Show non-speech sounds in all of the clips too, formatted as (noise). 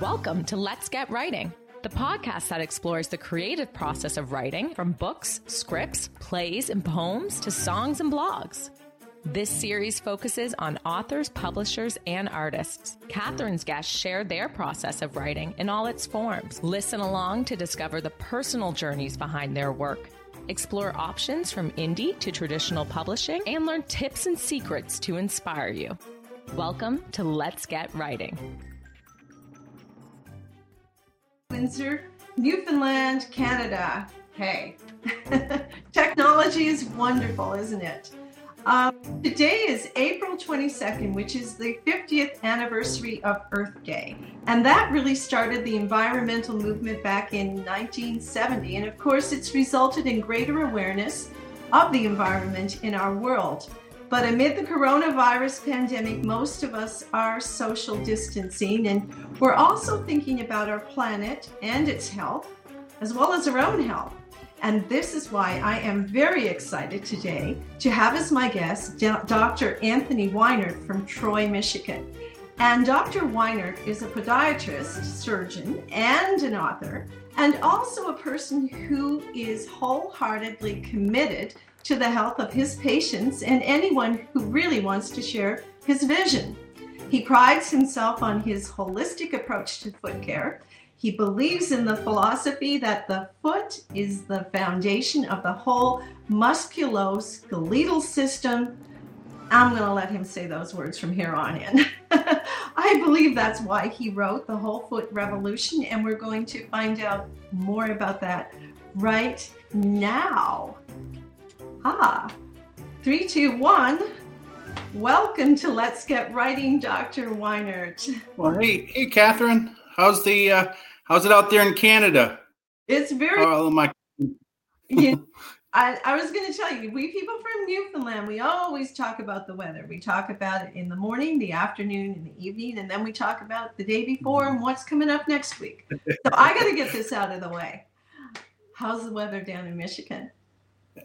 Welcome to Let's Get Writing, the podcast that explores the creative process of writing from books, scripts, plays, and poems to songs and blogs. This series focuses on authors, publishers, and artists. Catherine's guests share their process of writing in all its forms. Listen along to discover the personal journeys behind their work. Explore options from indie to traditional publishing and learn tips and secrets to inspire you. Welcome to Let's Get Writing. Windsor, Newfoundland, Canada. Hey, (laughs) technology is wonderful, isn't it? Um, today is April 22nd, which is the 50th anniversary of Earth Day. And that really started the environmental movement back in 1970. And of course, it's resulted in greater awareness of the environment in our world. But amid the coronavirus pandemic, most of us are social distancing, and we're also thinking about our planet and its health, as well as our own health. And this is why I am very excited today to have as my guest Dr. Anthony Weinert from Troy, Michigan. And Dr. Weinert is a podiatrist, surgeon, and an author, and also a person who is wholeheartedly committed to the health of his patients and anyone who really wants to share his vision. He prides himself on his holistic approach to foot care. He believes in the philosophy that the foot is the foundation of the whole musculoskeletal system. I'm going to let him say those words from here on in. (laughs) I believe that's why he wrote The Whole Foot Revolution, and we're going to find out more about that right now. Ah, three, two, one. Welcome to Let's Get Writing, Dr. Weinert. Well, hey, hey, Catherine. How's the uh, how's it out there in Canada? It's very. Oh, (laughs) my. (laughs) I, I was going to tell you, we people from Newfoundland, we always talk about the weather. We talk about it in the morning, the afternoon, and the evening, and then we talk about the day before and what's coming up next week. So I got to get this out of the way. How's the weather down in Michigan?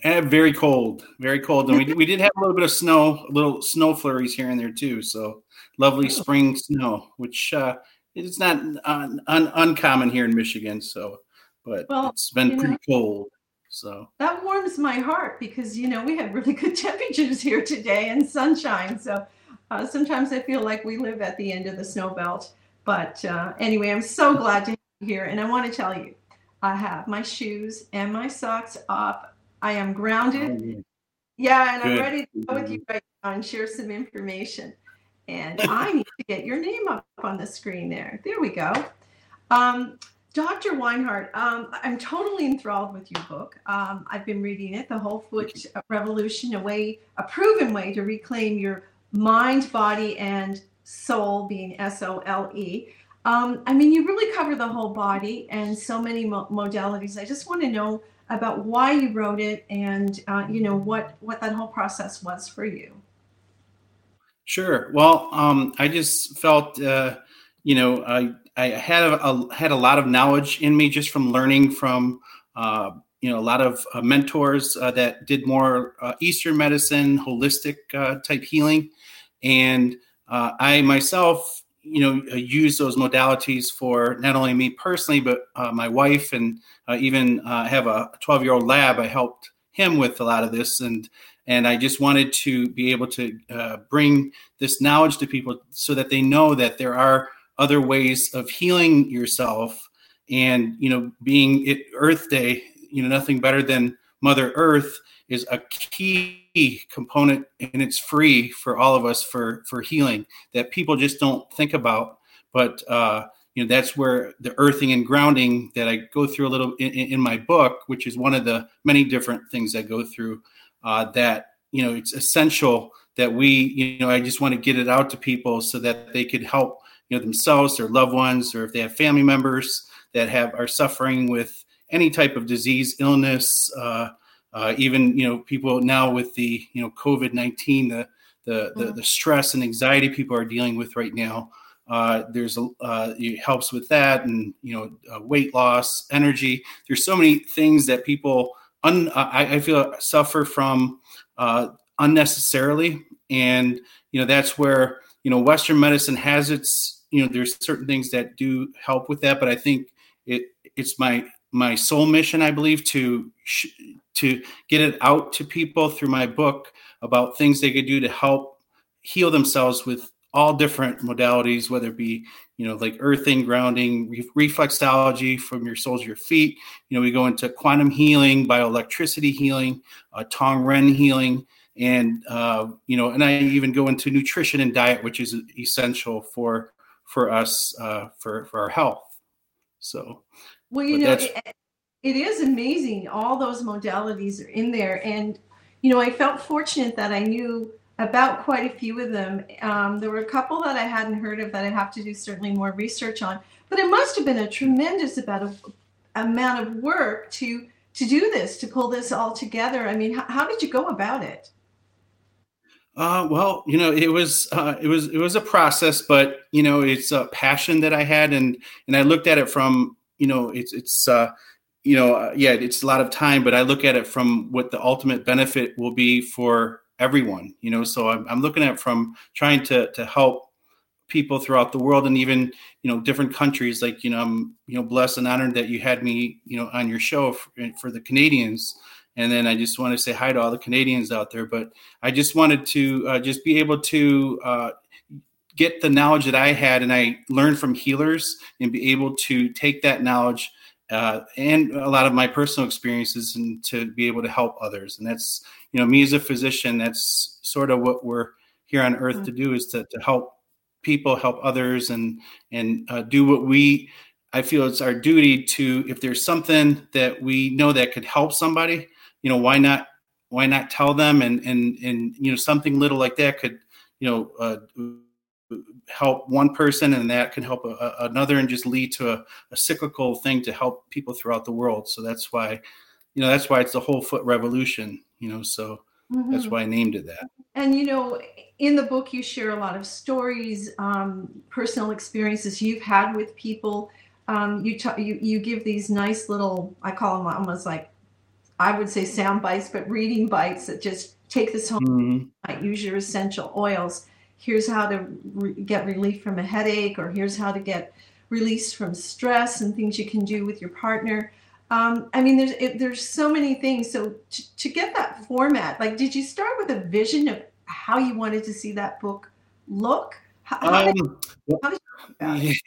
And very cold, very cold. And we, we did have a little bit of snow, a little snow flurries here and there too. So lovely oh. spring snow, which uh, is not un, un, uncommon here in Michigan. So, but well, it's been pretty know, cold. So that warms my heart because you know we have really good (laughs) temperatures here today and sunshine. So uh, sometimes I feel like we live at the end of the snow belt. But uh, anyway, I'm so glad to be here, and I want to tell you, I have my shoes and my socks off I am grounded. Oh, yeah, and Good. I'm ready to go with you right now and share some information. And (laughs) I need to get your name up on the screen there. There we go. Um, Dr. Weinert, um, I'm totally enthralled with your book. Um, I've been reading it, The Whole Foot Revolution, a way, a proven way to reclaim your mind, body, and soul, being S O L E. Um, I mean, you really cover the whole body and so many mo- modalities. I just want to know about why you wrote it and uh, you know what what that whole process was for you. Sure. Well um, i just felt uh, you know i i had a, a, had a lot of knowledge in me just from learning from uh, you know a lot of uh, mentors uh, that did more uh, eastern medicine holistic type healing. And i myself you know uh, use those modalities for not only me personally but uh, my wife and uh, even uh, have a 12 year old lab. I helped him with a lot of this and and i just wanted to be able to uh, bring this knowledge to people so that they know that there are other ways of healing yourself and you know being it earth day you know nothing better than mother earth is a key component and it's free for all of us for for healing that people just don't think about. But uh you know that's where the earthing and grounding that i go through a little in, in my book which is one of the many different things i go through uh that you know it's essential that we you know i just want to get it out to people so that they could help you know themselves their loved ones or if they have family members that have are suffering with any type of disease illness uh uh, even you know people now with the you know COVID nineteen the the, the, mm-hmm. the stress and anxiety people are dealing with right now. Uh, there's a uh, it helps with that and you know uh, weight loss, energy. There's so many things that people un, I, I feel suffer from uh, unnecessarily, and you know that's where you know Western medicine has its you know there's certain things that do help with that but i think it it's my my sole mission i believe to sh- to get it out to people through my book about things they could do to help heal themselves with all different modalities whether it be you know like earthing grounding re- reflexology from your soles of your feet. You know we go into quantum healing bioelectricity healing uh, tongren healing and uh, you know and i even go into nutrition and diet which is essential for for us uh, for for our health. So well you know it, it is amazing all those modalities are in there. And you know i felt fortunate that i knew about quite a few of them. Um, there were a couple that i hadn't heard of that i have to do certainly more research on. But it must have been a tremendous amount of amount of work to to do this to pull this all together. I mean how, how did you go about it? Uh, well, you know, it was uh, it was it was a process, but you know, it's a passion that I had, and and I looked at it from you know, it's it's uh, you know, uh, yeah, it's a lot of time, but I look at it from what the ultimate benefit will be for everyone. You know, so I'm, I'm looking at from trying to to help people throughout the world and even you know different countries. Like you know, I'm you know blessed and honored that you had me you know on your show for, for the Canadians and then I just want to say hi to all the Canadians out there. But I just wanted to uh, just be able to uh, get the knowledge that I had and I learned from healers and be able to take that knowledge uh, and a lot of my personal experiences and to be able to help others. And that's, you know, me as a physician, that's sort of what we're here on earth mm-hmm. to do is to, to help people, help others and, and uh, do what we, I feel it's our duty to, if there's something that we know that could help somebody, you know why not why not tell them and and and you know something little like that could you know uh, help one person and that can help a, a, another and just lead to a, a, cyclical thing to help people throughout the world so that's why you know that's why it's the whole foot revolution you know so mm-hmm. that's why i named it that and you know in the book you share a lot of stories um, personal experiences you've had with people um, you, t- you you give these nice little i call them almost like I would say sound bites, but reading bites that just take this home. Mm-hmm. Use your essential oils. Here's how to re- get relief from a headache, or here's how to get release from stress and things you can do with your partner. Um, I mean, there's it, there's so many things. So to, to get that format, like, did you start with a vision of how you wanted to see that book look? How, how um, did, how did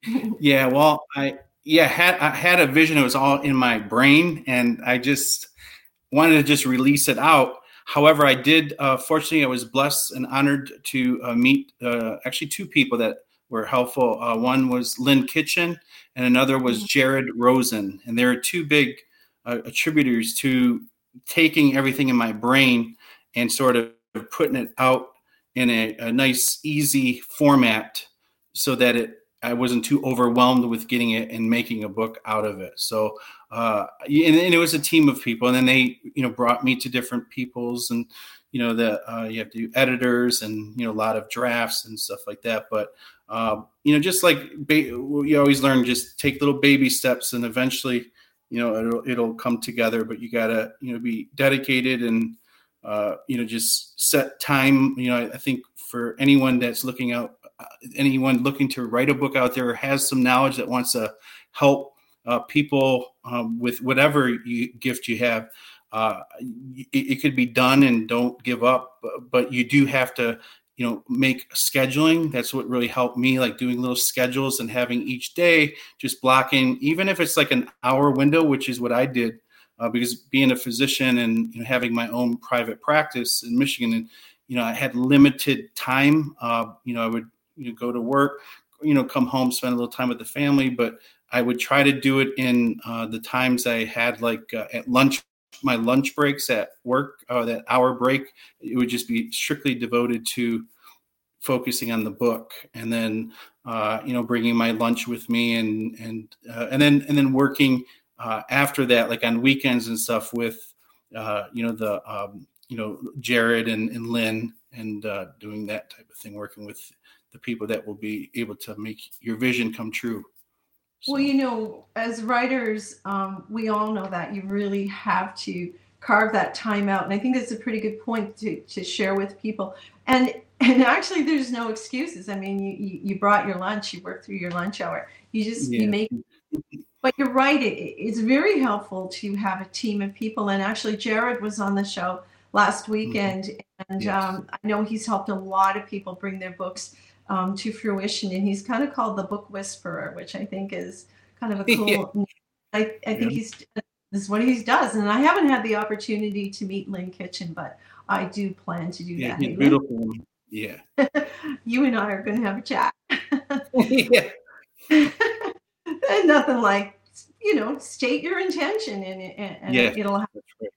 (laughs) yeah, well, I yeah, had I had a vision. It was all in my brain, and I just wanted to just release it out. However, I did. Uh, fortunately, I was blessed and honored to uh, meet uh, actually two people that were helpful. Uh, one was Lynn Kitchen, and another was mm-hmm. Jared Rosen, and they are two big uh, attributors to taking everything in my brain and sort of putting it out in a, a nice, easy format so that it I wasn't too overwhelmed with getting it and making a book out of it. So, uh, and, and, it was a team of people, and then they, you know, brought me to different people's, and you know, that uh, you have to do editors and you know a lot of drafts and stuff like that. But um, you know, just like ba- you always learn, just take little baby steps, and eventually, you know, it'll it'll come together. But you gotta, you know, be dedicated and uh, you know, just set time. You know, I, I think for anyone that's looking out anyone looking to write a book out there has some knowledge that wants to help uh, people um, with whatever you, gift you have, uh, it, it, could be done and don't give up. But, but, you do have to, you know, make scheduling. That's what really helped me, like doing little schedules and having each day just blocking, even if it's like an hour window, which is what I did. Uh, because being a physician and you know, having my own private practice in Michigan, and you know, I had limited time. Uh, you know, I would you know, go to work, you know, come home, spend a little time with the family. But I would try to do it in uh, the times I had, like uh, at lunch, my lunch breaks at work, uh, that hour break. It would just be strictly devoted to focusing on the book, and then uh, you know, bringing my lunch with me, and and and then and then working uh, after that, like on weekends and stuff, with you know the um, you know Jared and, and Lynn, and doing that type of thing, working with the people that will be able to make your vision come true. So. Well, you know, as writers, um, we all know that you really have to carve that time out. And I think that's a pretty good point to, to share with people. And and actually, there's no excuses. I mean, you, you, you brought your lunch, you worked through your lunch hour. You just Yeah. you make. But you're right. It, it's very helpful to have a team of people. And actually, Jared was on the show last weekend, and Yes. um, I know he's helped a lot of people bring their books um, to fruition. And he's kind of called the book whisperer, which I think is kind of a (laughs) cool. I, I think Yeah. he's this is what he does. And I haven't had the opportunity to meet Lynn Kitchen, but I do plan to do Yeah, that. Lynn, beautiful. Yeah. (laughs) you and I are going to have a chat. (laughs) yeah. And nothing like you know state your intention and, and, and Yeah. it'll happen. Right.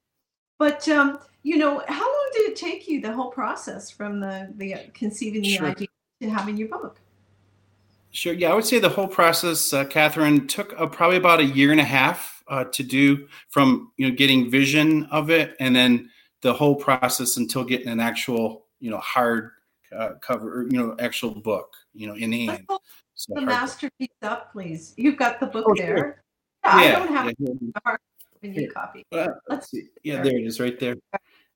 But um, you know, how long did it take you the whole process from the the uh, conceiving the Sure. idea to having your book? Sure. Yeah, I would say the whole process, uh, Catherine, took uh, probably about a year and a half uh, to do from you know getting vision of it, and then the whole process until getting an actual you know hard uh, cover, you know, actual book, you know, in hand. So the book. masterpiece up, please. You've got the book Oh, sure. there. Yeah, I don't have yeah, a hard copy. Uh, Let's see. Yeah, there it is, right there.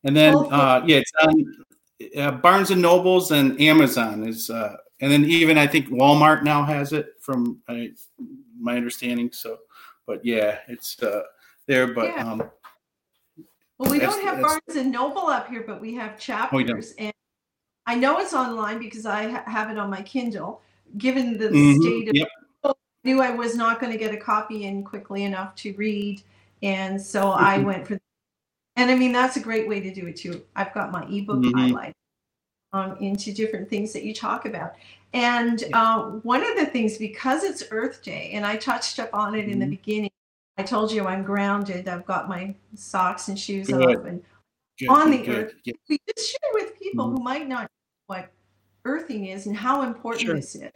And then, uh, yeah, it's on uh, Barnes and Nobles and Amazon is, uh, and then even I think Walmart now has it, from my understanding. So, but yeah, it's uh, there. But Yeah. um, Well, we don't have Barnes and Noble up here, but we have Oh, chapters, and I know it's online because I ha- have it on my Kindle. Given the Mhm, state of yep. I knew I was not going to get a copy in quickly enough to read, and so I Mhm. went for. And I mean that's a great way to do it too. I've got my ebook Mhm. highlight um, into different things that you talk about, and uh, one of the things because it's Earth Day, and I touched up on it in the Mhm. beginning. I told you I'm grounded. I've got my socks and shoes Good. off, and good, On good, the earth. We just share with people Mhm. who might not know what earthing is and how important Sure. this is.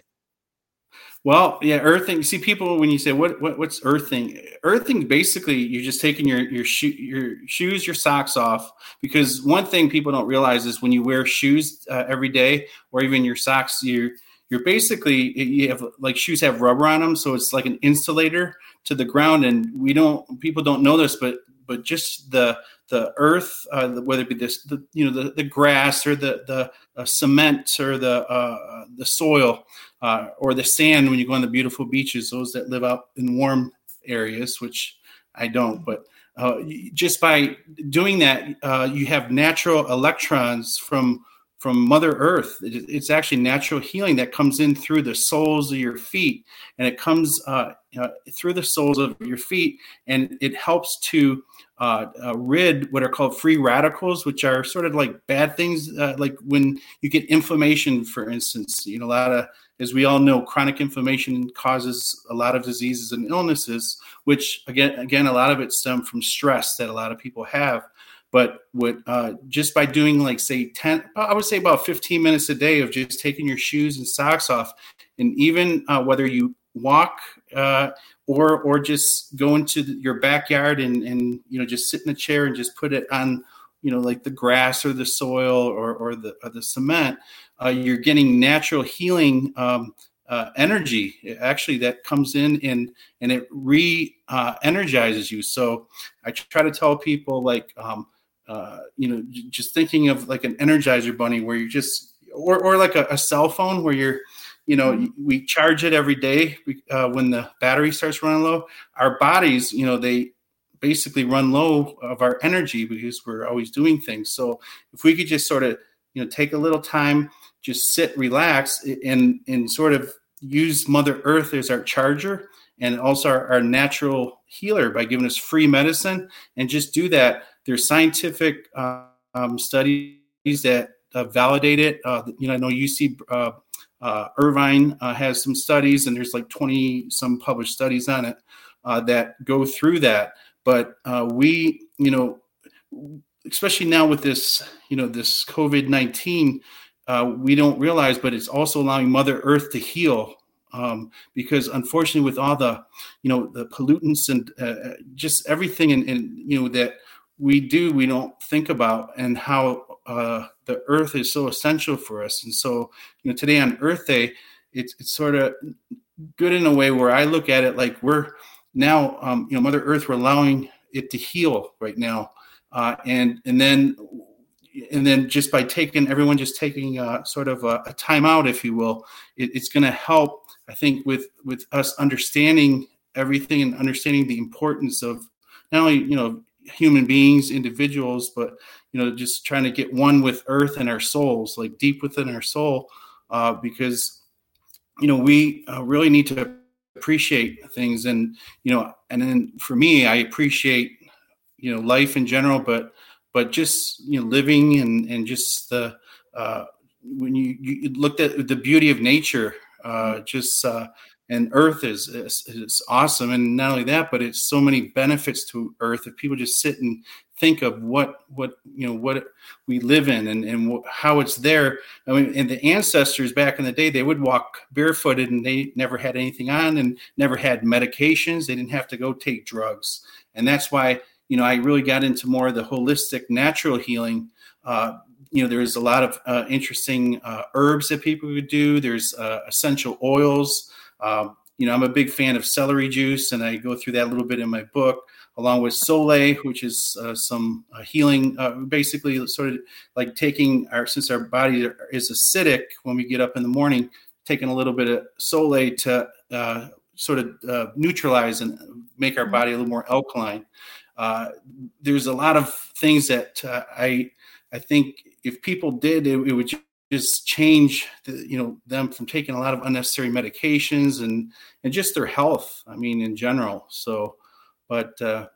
Well, yeah, earthing. See, people when you say what, what what's earthing? Earthing basically you're just taking your your shoe your shoes, your socks off. Because one thing people don't realize is when you wear shoes uh, every day, or even your socks, you're you're basically you have like shoes have rubber on them, so it's like an insulator to the ground. And we don't people don't know this, but but just the the earth, uh, whether it be this the you know the the grass or the the uh, cement or the uh, the soil uh, or the sand when you go on the beautiful beaches, those that live out in warm areas, which I don't, but uh, just by doing that, uh, you have natural electrons from from Mother Earth. It's actually natural healing that comes in through the soles of your feet, and it comes uh, uh, through the soles of your feet, and it helps to uh, uh, rid what are called free radicals, which are sort of like bad things, uh, like when you get inflammation, for instance. You know, a lot of as we all know, chronic inflammation causes a lot of diseases and illnesses, which again, again, a lot of it stem from stress that a lot of people have. But what uh, just by doing like say ten, I would say about fifteen minutes a day of just taking your shoes and socks off, and even uh, whether you walk uh, or or just go into the, your backyard and and you know just sit in a chair and just put it on you know like the grass or the soil or or the or the cement uh, you're getting natural healing um, uh, energy actually that comes in and and it re uh, energizes you. So i try to tell people like um, uh, you know j- just thinking of like an energizer bunny where you're just or, or like a, a cell phone where you're you know Mhm. we charge it every day uh, when the battery starts running low our bodies you know they basically run low of our energy because we're always doing things so if we could just sort of you know take a little time just sit relax and and sort of use mother earth as our charger and also our, our natural healer by giving us free medicine and just do that there's scientific uh, um, studies that uh, validate it uh, you know i know uc uh, uh, irvine has some studies and there's like 20 some published studies on it that go through that but we you know especially now with this you know this covid-19 uh, we don't realize, but it's also allowing Mother Earth to heal. Um, because unfortunately, with all the, you know, the pollutants and uh, just everything, and, and you know that we do, we don't think about, and how uh, the Earth is so essential for us. And so, you know, today on Earth Day, it's it's sort of good in a way where I look at it like we're now, um, you know, Mother Earth, we're allowing it to heal right now, uh, and and then and then just by taking everyone just taking a, sort of a, a time out, if you will, it, it's going to help. I think with with us understanding everything and understanding the importance of not only you know human beings, individuals, but you know just trying to get one with Earth and our souls, like deep within our soul, uh, because you know we uh, really need to appreciate things. And you know and then for me i appreciate you know life in general but but just you know living and and just the uh when you you looked at the beauty of nature uh just uh and earth is, is, is awesome. And not only that but it's so many benefits to earth if people just sit and think of what what you know what we live in and and how it's there. I mean and the ancestors back in the day they would walk barefooted and they never had anything on and never had medications. They didn't have to go take drugs. And that's why you know i really got into more of the holistic natural healing. Uh, you know there's a lot of uh, interesting uh, herbs that people would do. There's uh, essential oils um, you know i'm a big fan of celery juice and i go through that a little bit in my book along with Sole, which is uh, some uh, healing, uh, basically sort of like taking our, since our body is acidic when we get up in the morning, taking a little bit of Sole to uh, sort of uh, neutralize and make our body a little more alkaline. Uh, there's a lot of things that I, I think if people did, it, it would just change the, you know them from taking a lot of unnecessary medications and and just their health i mean in general so but uh,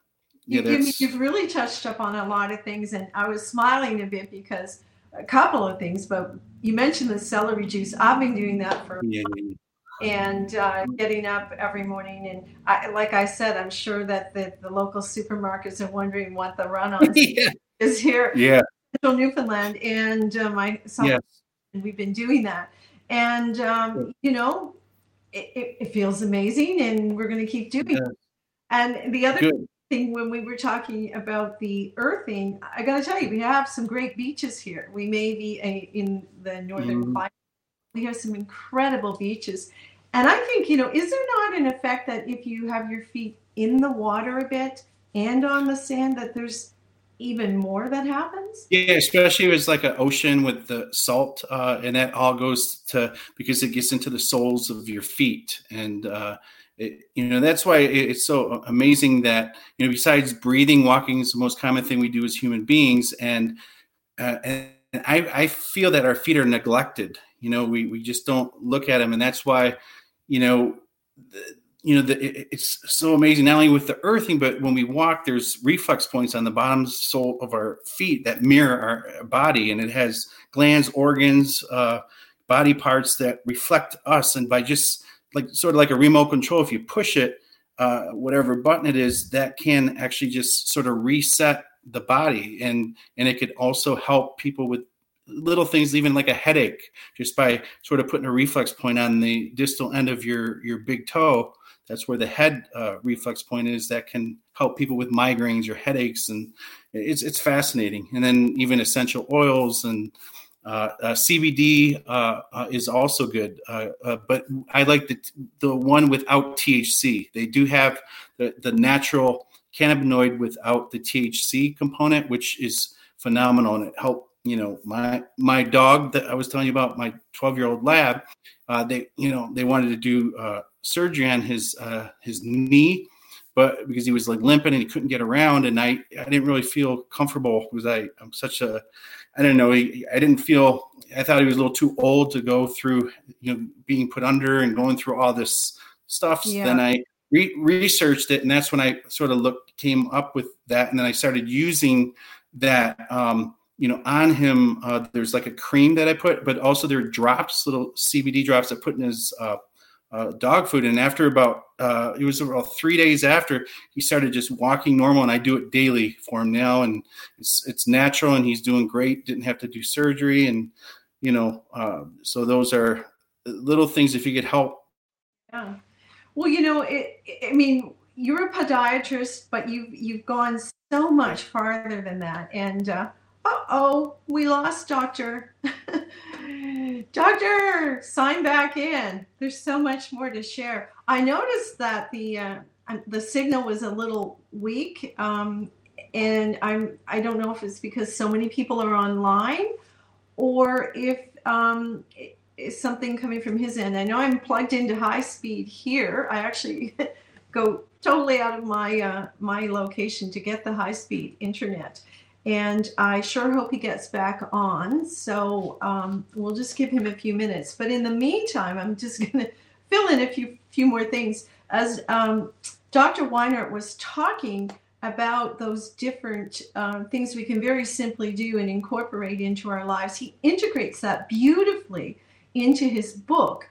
yeah, you, you've really touched up on a lot of things, and I was smiling a bit because a couple of things. But you mentioned the celery juice. I've been doing that for. Yeah. And uh, getting up every morning, and I, like I said, I'm sure that the, the local supermarkets are wondering what the run on (laughs) is here. Yeah, Newfoundland, and uh, my yes. and we've been doing that, and um, you know, it, it, it, feels amazing, and we're going to keep doing it. And the other Good. thing, when we were talking about the earthing, I got to tell you, we have some great beaches here. We may be a, in the northern mm-hmm. climate. We have some incredible beaches. And I think, you know, is there not an effect that if you have your feet in the water a bit and on the sand, that there's even more that happens? Yeah, especially if it's like an ocean with the salt, uh, and that all goes to because it gets into the soles of your feet. And, uh, it, you know that's why it's so amazing that you know besides breathing walking is the most common thing we do as human beings and uh, and I, I feel that our feet are neglected you know we, we just don't look at them and that's why you know you know the, it, it's so amazing not only with the earthing but when we walk there's reflex points on the bottom sole of our feet that mirror our body and it has glands organs uh, body parts that reflect us and by just like sort of like a remote control. If you push it, uh, whatever button it is, that can actually just sort of reset the body, and and it could also help people with little things, even like a headache, just by sort of putting a reflex point on the distal end of your your big toe. That's where the head uh, reflex point is. That can help people with migraines or headaches, and it's it's fascinating. And then even essential oils and uh, uh, CBD uh, uh, is also good, uh, uh, but I like the the one without THC. They do have the, the natural cannabinoid without the THC component, which is phenomenal, and it helped. You know, my my dog that I was telling you about, my 12 year old lab, they you know they wanted to do surgery on his uh, his knee, but because he was like limping and he couldn't get around, and I I didn't really feel comfortable because I I'm such a I don't know. He, I didn't feel. I thought he was a little too old to go through, you know, being put under and going through all this stuff. Yeah. Then I re- researched it, and that's when I sort of looked, came up with that, and then I started using that. Um, you know, on him, uh, there's like a cream that I put, but also there are drops, little CBD drops I put in his uh, uh, dog food. And after about, uh, it was about three days after, he started just walking normal. And I do it daily for him now. And it's, it's natural and he's doing great. Didn't have to do surgery. And, you know, uh, so those are little things if you could help. Yeah. Well, you know, it, I mean, you're a podiatrist, but you've, you've gone so much farther than that. And, uh oh, we lost Doctor. (laughs) Doctor, sign back in. There's so much more to share. I noticed that the uh, the signal was a little weak. Um, and I'm I don't know if it's because so many people are online or if um, it's something coming from his end. I know I'm plugged into high speed here. I actually (laughs) go totally out of my uh, my location to get the high speed internet. And I sure hope he gets back on. So um, we'll just give him a few minutes. But in the meantime, I'm just (laughs) going to fill in a few few more things. As um, Dr. Weinert was talking about those different um, things we can very simply do and incorporate into our lives, he integrates that beautifully into his book.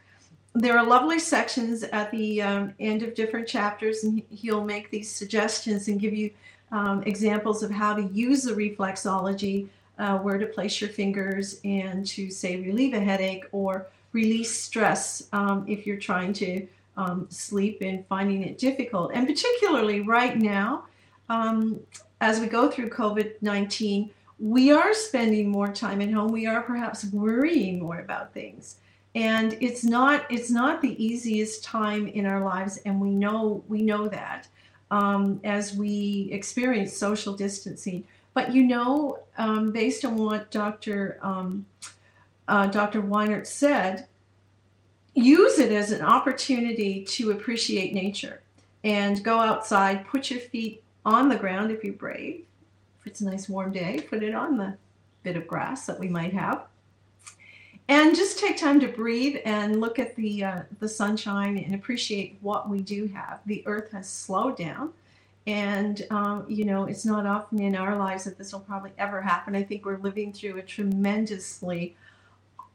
There are lovely sections at the um, end of different chapters, and he'll make these suggestions and give you um, examples of how to use the reflexology, uh, where to place your fingers, and to say relieve a headache or release stress um, if you're trying to um, sleep and finding it difficult. And particularly right now, um, as we go through COVID 19, we are spending more time at home. We are perhaps worrying more about things. And it's not it's not the easiest time in our lives, and we know we know that um, as we experience social distancing. But you know, um, based on what Dr. Um, uh, Dr. Weinert said, use it as an opportunity to appreciate nature and go outside, put your feet on the ground if you're brave. If it's a nice warm day, put it on the bit of grass that we might have. And just take time to breathe and look at the uh, the sunshine and appreciate what we do have. The earth has slowed down, and um, you know it's not often in our lives that this will probably ever happen. I think we're living through a tremendously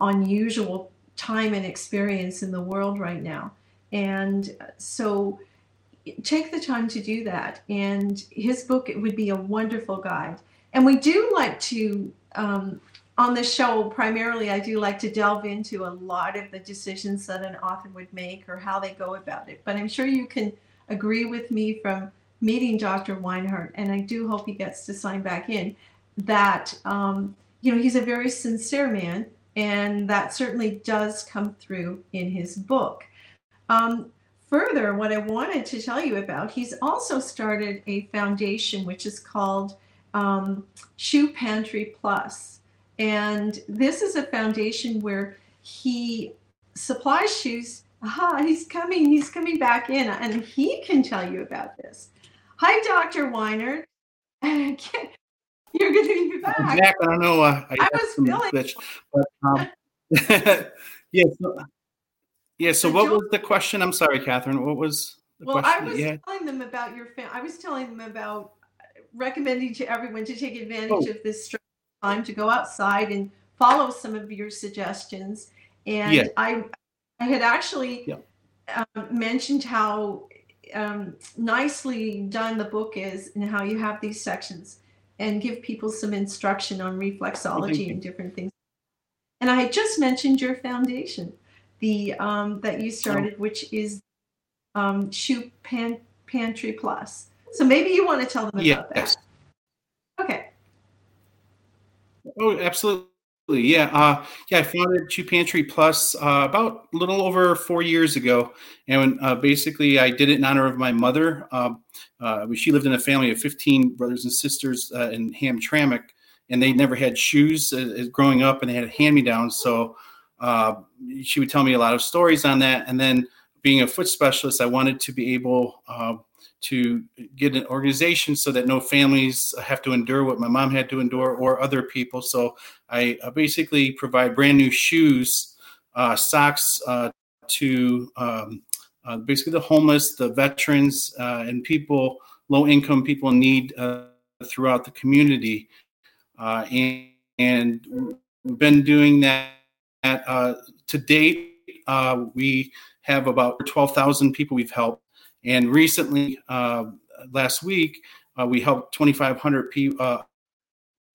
unusual time and experience in the world right now, and so take the time to do that. And his book would be a wonderful guide. And we do like to, um, on the show, primarily, I do like to delve into a lot of the decisions that an author would make or how they go about it. But I'm sure you can agree with me from meeting Dr. Weinert, and I do hope he gets to sign back in, that, um, you know, he's a very sincere man, and that certainly does come through in his book. Um, further, what I wanted to tell you about, he's also started a foundation which is called um, Shoe Pantry Plus. And this is a foundation where he supplies shoes. Aha, he's coming, he's coming back in, and he can tell you about this. Hi, Dr. Weiner. (laughs) You're going to be back. Back. I don't know. Uh, I, I was feeling. Glitch, but, um, (laughs) yeah. So, yeah. So, what was the question? I'm sorry, Catherine. What was the well, question? Well, I was telling them about your fam- I was telling them about recommending to everyone to take advantage oh. of this time to go outside and follow some of your suggestions. And yeah. I, I had actually yeah. um, mentioned how um, nicely done the book is and how you have these sections and give people some instruction on reflexology and different things. And I had just mentioned your foundation the um, that you started, which is um, Shoe Pan- Pantry Plus. So maybe you want to tell them about yes. that. Oh, absolutely. Yeah. Uh, yeah. I founded Shoe Pantry Plus uh, about a little over four years ago. And uh, basically, I did it in honor of my mother. Um, uh, she lived in a family of 15 brothers and sisters uh, in Hamtramck, and they never had shoes uh, growing up, and they had hand me downs. So uh, she would tell me a lot of stories on that. And then being a foot specialist, I wanted to be able uh, to get an organization so that no families have to endure what my mom had to endure or other people. So I uh, basically provide brand new shoes, uh, socks uh, to um, uh, basically the homeless, the veterans, and people, low income people in need throughout the community. and, and we've been doing that at, uh, to date, uh, we have about 12,000 people we've helped. And recently, uh, last week, uh, we helped 2,500 people uh,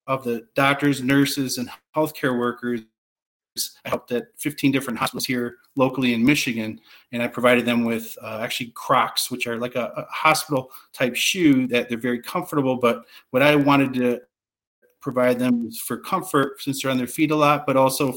of the doctors, nurses, and healthcare workers. I helped at 15 different hospitals here locally in Michigan, and I provided them with uh, actually Crocs, which are like a, a hospital type shoe that they're very comfortable. But what I wanted to provide them was for comfort since they're on their feet a lot, but also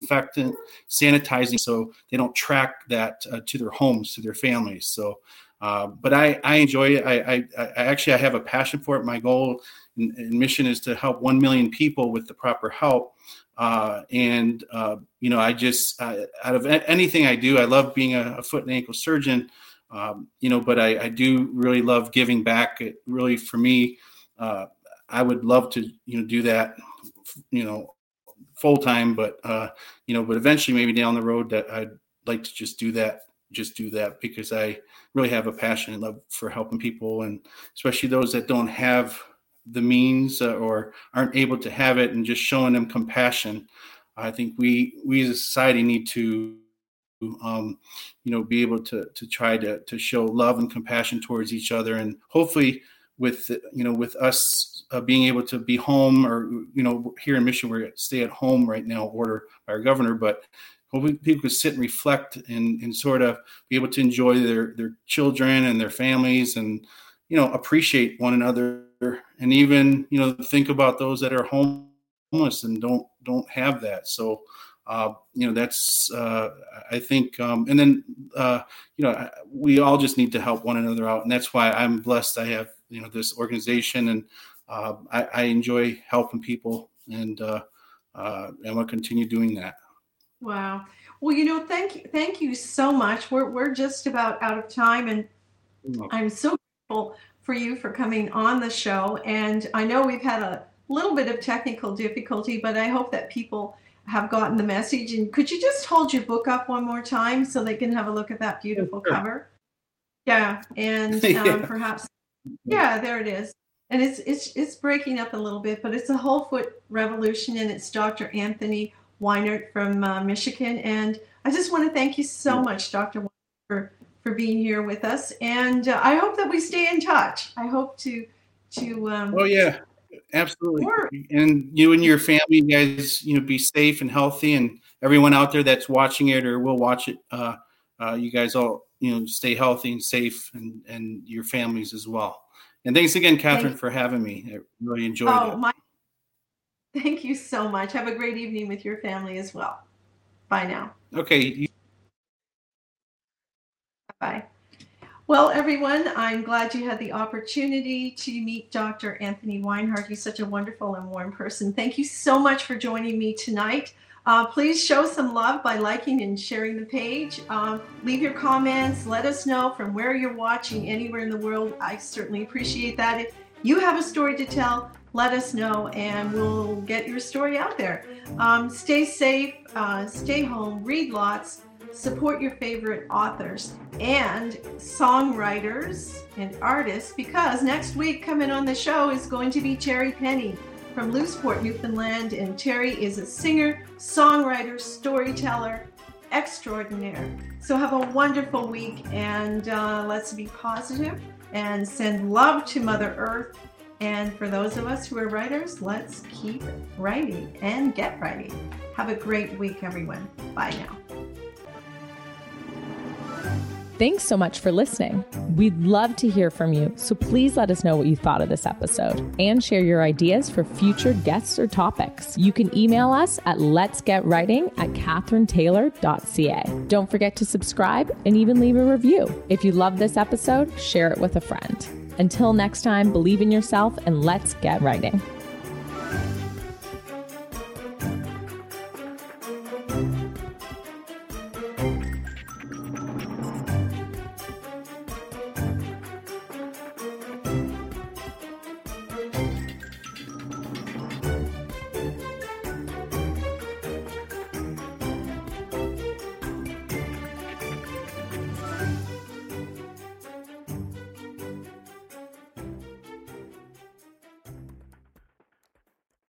disinfectant, sanitizing, so they don't track that uh, to their homes, to their families. So, uh, but I, I enjoy it. I, I, I, actually I have a passion for it. My goal and, and mission is to help one million people with the proper help. Uh, and uh, you know, I just out of anything I do, I love being a, a foot and ankle surgeon. Um, you know, but I, I, do really love giving back. It really, for me, uh, I would love to, you know, do that, you know, full time. But uh, you know, but eventually, maybe down the road, that I'd like to just do that, just do that because I really have a passion and love for helping people, and especially those that don't have the means uh, or aren't able to have it, and just showing them compassion. I think we we as a society need to um, you know, be able to to try to to show love and compassion towards each other, and hopefully, with you know, with us uh, being able to be home, or you know, here in Michigan, we're stay at home right now, order by our governor, but hopefully people could sit and reflect and and sort of be able to enjoy their their children and their families, and you know, appreciate one another, and even you know, think about those that are homeless and don't don't have that. So uh, you know that's uh, i think um, and then uh, you know we all just need to help one another out. And that's why i'm blessed i have you know this organization and uh, I, I, enjoy helping people and uh, uh, i'm going to continue doing that wow well you know thank you thank you so much we're, we're just about out of time and i'm so grateful for you for coming on the show and i know we've had a little bit of technical difficulty but i hope that people have gotten the message. And could you just hold your book up one more time so they can have a look at that beautiful sure. cover? Yeah, and (laughs) um, perhaps yeah, there it is. And it's it's it's breaking up a little bit, but it's a whole foot revolution, and it's Dr. Anthony Weinert from uh, Michigan. And I just want to thank you so much, Dr. for for being here with us. And uh, I hope that we stay in touch. I hope to to. Um, oh yeah, Absolutely. Sure. And you and your family, you guys, you know, be safe and healthy, and everyone out there that's watching it or will watch it, uh, uh, you guys all, you know, stay healthy and safe, and and your families as well. And thanks again, Catherine, for having me. I really enjoyed oh, it. My- (laughs) Thank you so much. Have a great evening with your family as well. Bye now. Okay. Bye. Well, everyone, I'm glad you had the opportunity to meet Dr. Anthony Weinert. He's such a wonderful and warm person. Thank you so much for joining me tonight. Uh, please show some love by liking and sharing the page. Um, leave your comments. Let us know from where you're watching anywhere in the world. I certainly appreciate that. If you have a story to tell, let us know and we'll get your story out there. Um, stay safe, uh, stay home, read lots support your favorite authors and songwriters and artists because next week coming on the show is going to be Terry Penny from Lewisporte, Newfoundland. And Terry is a singer, songwriter, storyteller extraordinaire. So have a wonderful week and uh, let's be positive and send love to Mother Earth. And for those of us who are writers, let's keep writing and get writing. Have a great week, everyone. Bye now. Thanks so much for listening. We'd love to hear from you, so please let us know what you thought of this episode and share your ideas for future guests or topics. You can email us at letsgetwriting at catherinetaylor.ca. Don't forget to subscribe and even leave a review. If you love this episode, share it with a friend. Until next time, believe in yourself and let's get writing.